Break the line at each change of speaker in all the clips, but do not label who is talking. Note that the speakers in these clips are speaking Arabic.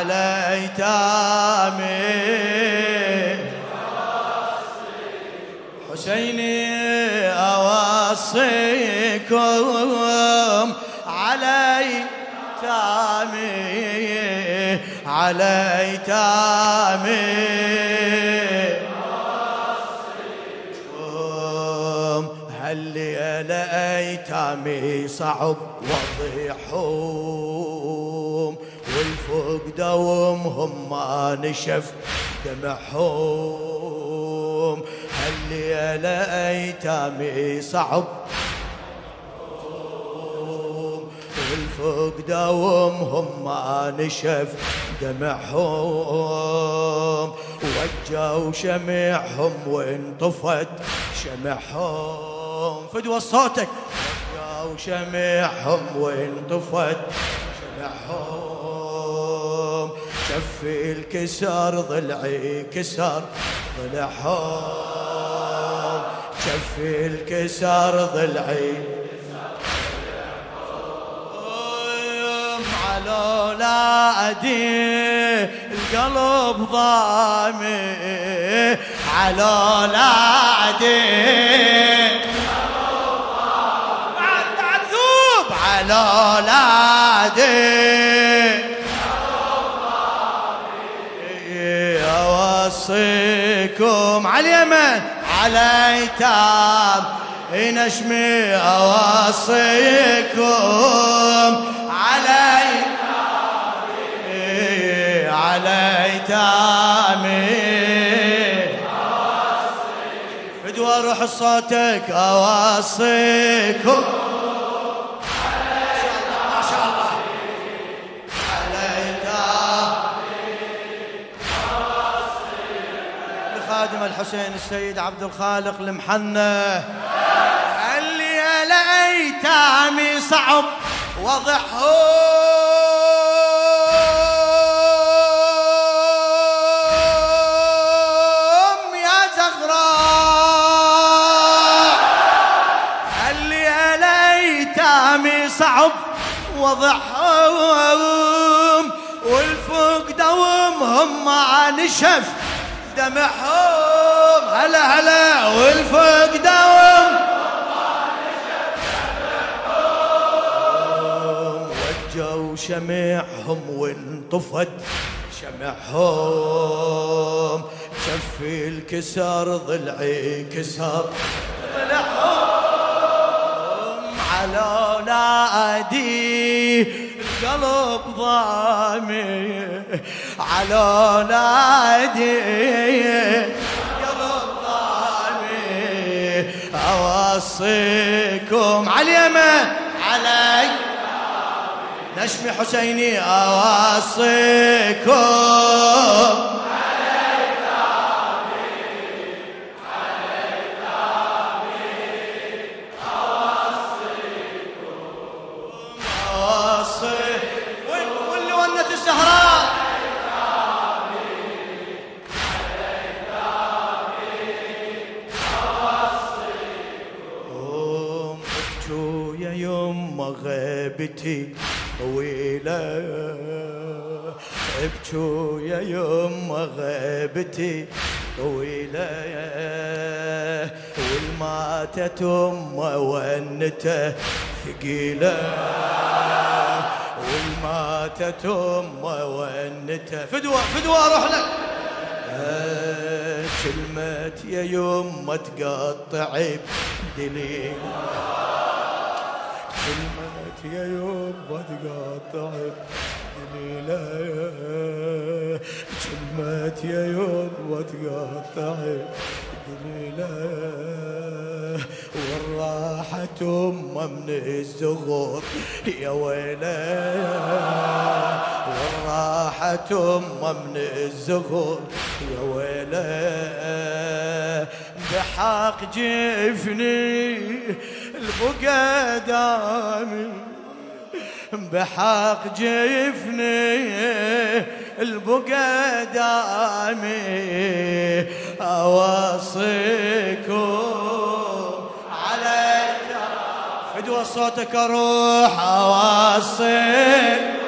على أيتامي. حسيني أوصيكم على أيتامي على أيتامي. هل أنا أيتامي؟ صعب وضيحهم والفوق دومهم ما نشف دمعهم. هل أنا أيتامي صعب. والفوق دومهم ما نشف دمعهم. وجوا شمعهم وانطفت شمعهم. فدوى صوتك. وجوا شمعهم وانطفت شمعهم. شفي الكسر ضلعي كسر ضلعهم شفي الكسر ضلعي على لادي القلب ضامي. على لادي بعد بعد على لادي اوصيكم على اليمن على ايتام نشمي اوصيكم على على ايتامي فدوى روح صوتك اوصيكم لخادم الحسين السيد عبد الخالق المحنة. اللي على ايتامي صعب وضعهم يا صعب وضعهم والفوق دومهم ما نشف دمعهم هلا هلا. والفوق دوم. وجوا شمعهم وانطفت شمعهم. شفي الكسر ضلعي كسر. ضلعهم على نادي القلب ضامي على نادي. القلب ضامي أوصيكم. على اليمن علي. نشمي حسيني أوصيكم. غيبتي طويلة ابكوا يا يما غيبتي طويلة. والماتت أمه ونته ثقيلة. والماتت أمه ونته فدوة فدوة روح لك. كلمة يا يما تقطع بدليل. يا يما تقطع بدليلة كلمة يا يما تقطع بدليلة والراحة أمه من الزغور يا ويلة والراحة أمه من الزغور يا ويلة بحق جفني البقى دامي بحق جفني البقى دامي أوصيكم على فدوى صوتك أروح اوصيكم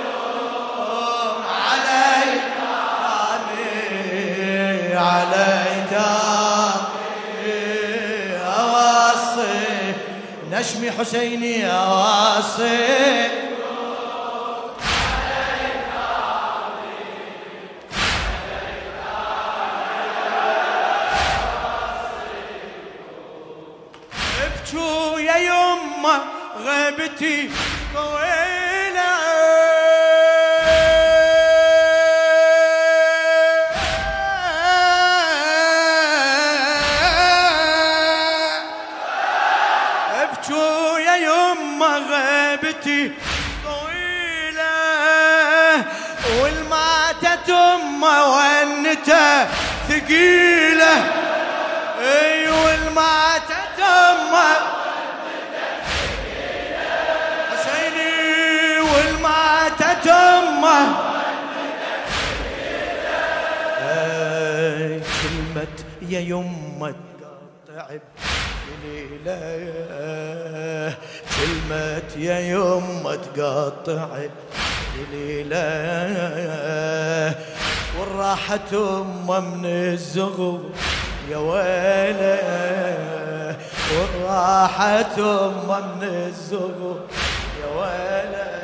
حسيني يا واصل ابكوا يا يمه غيبتي طويله ونته ثقيلة. أي والماتت امه حسيني والماتت امه أي كلمة يا يمة تعب ليلة كلمة يا يمة تقطع ليلة والراحة أمه من الزغو يا ويلة والراحة أمه من الزغو يا ويلة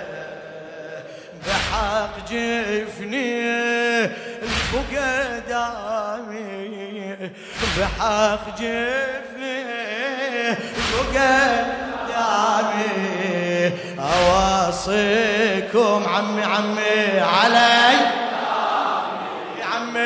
بحق جفني الفقدامي بحق جفني الفقدامي أواصيكم عمي عمي علي.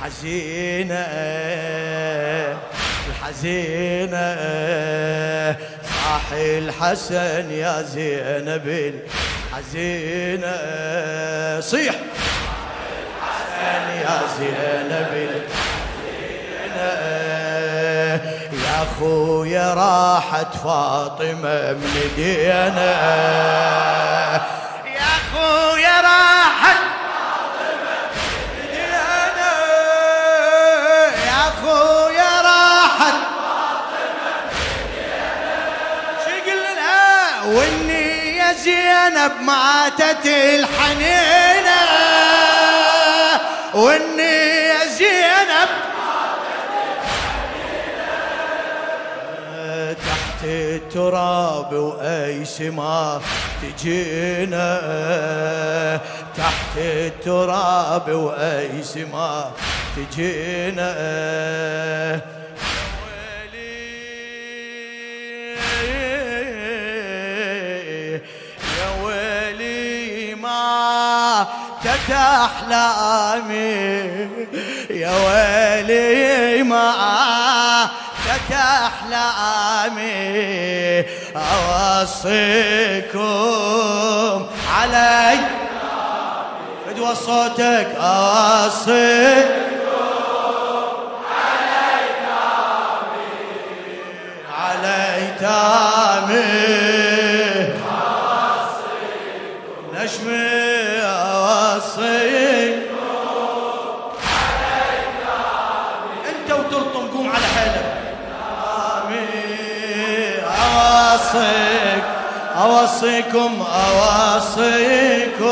الحزينة الحزينة. صاح الحسن يا زينب الحزينة. صيح. الحسن يا زينب الحزينة. يا خويا راحت فاطمة من دينا وإني يا زينب ماتت الحنينة. وإني يا زينب تحت التراب وأي سما تجينا. تحت التراب وأي سما تجينا. تتأحلامي يا ويلي ما تتأحلامي أوصيكم علي. فدوى صوتك أوصيكم اوصيك اوصيكم اوصيكم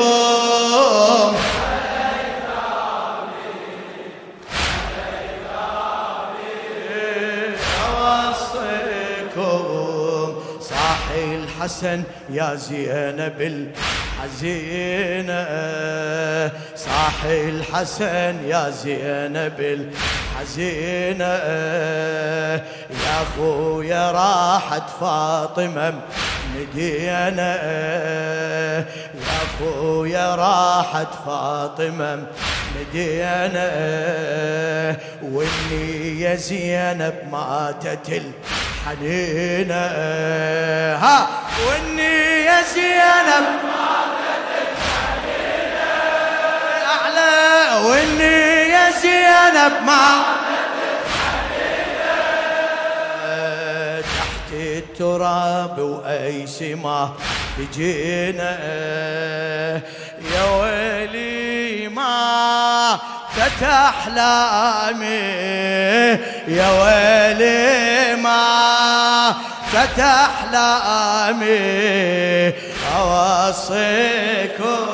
أوصيكم صاحي الحسن يا زينب الحزينة صاحي الحسن يا زينب الحزينة يا خويا راحت فاطمة مدينة. يا خويا راحت فاطمة مدينة. وإني يا زينب ماتت الحنينة ها وإني يا زينب أعلى وإني يا زينب ما تحت تراب وأي سما تجينا. يا ويلي ما فتح احلامي يا ويلي ما فتح احلامي أوصيكم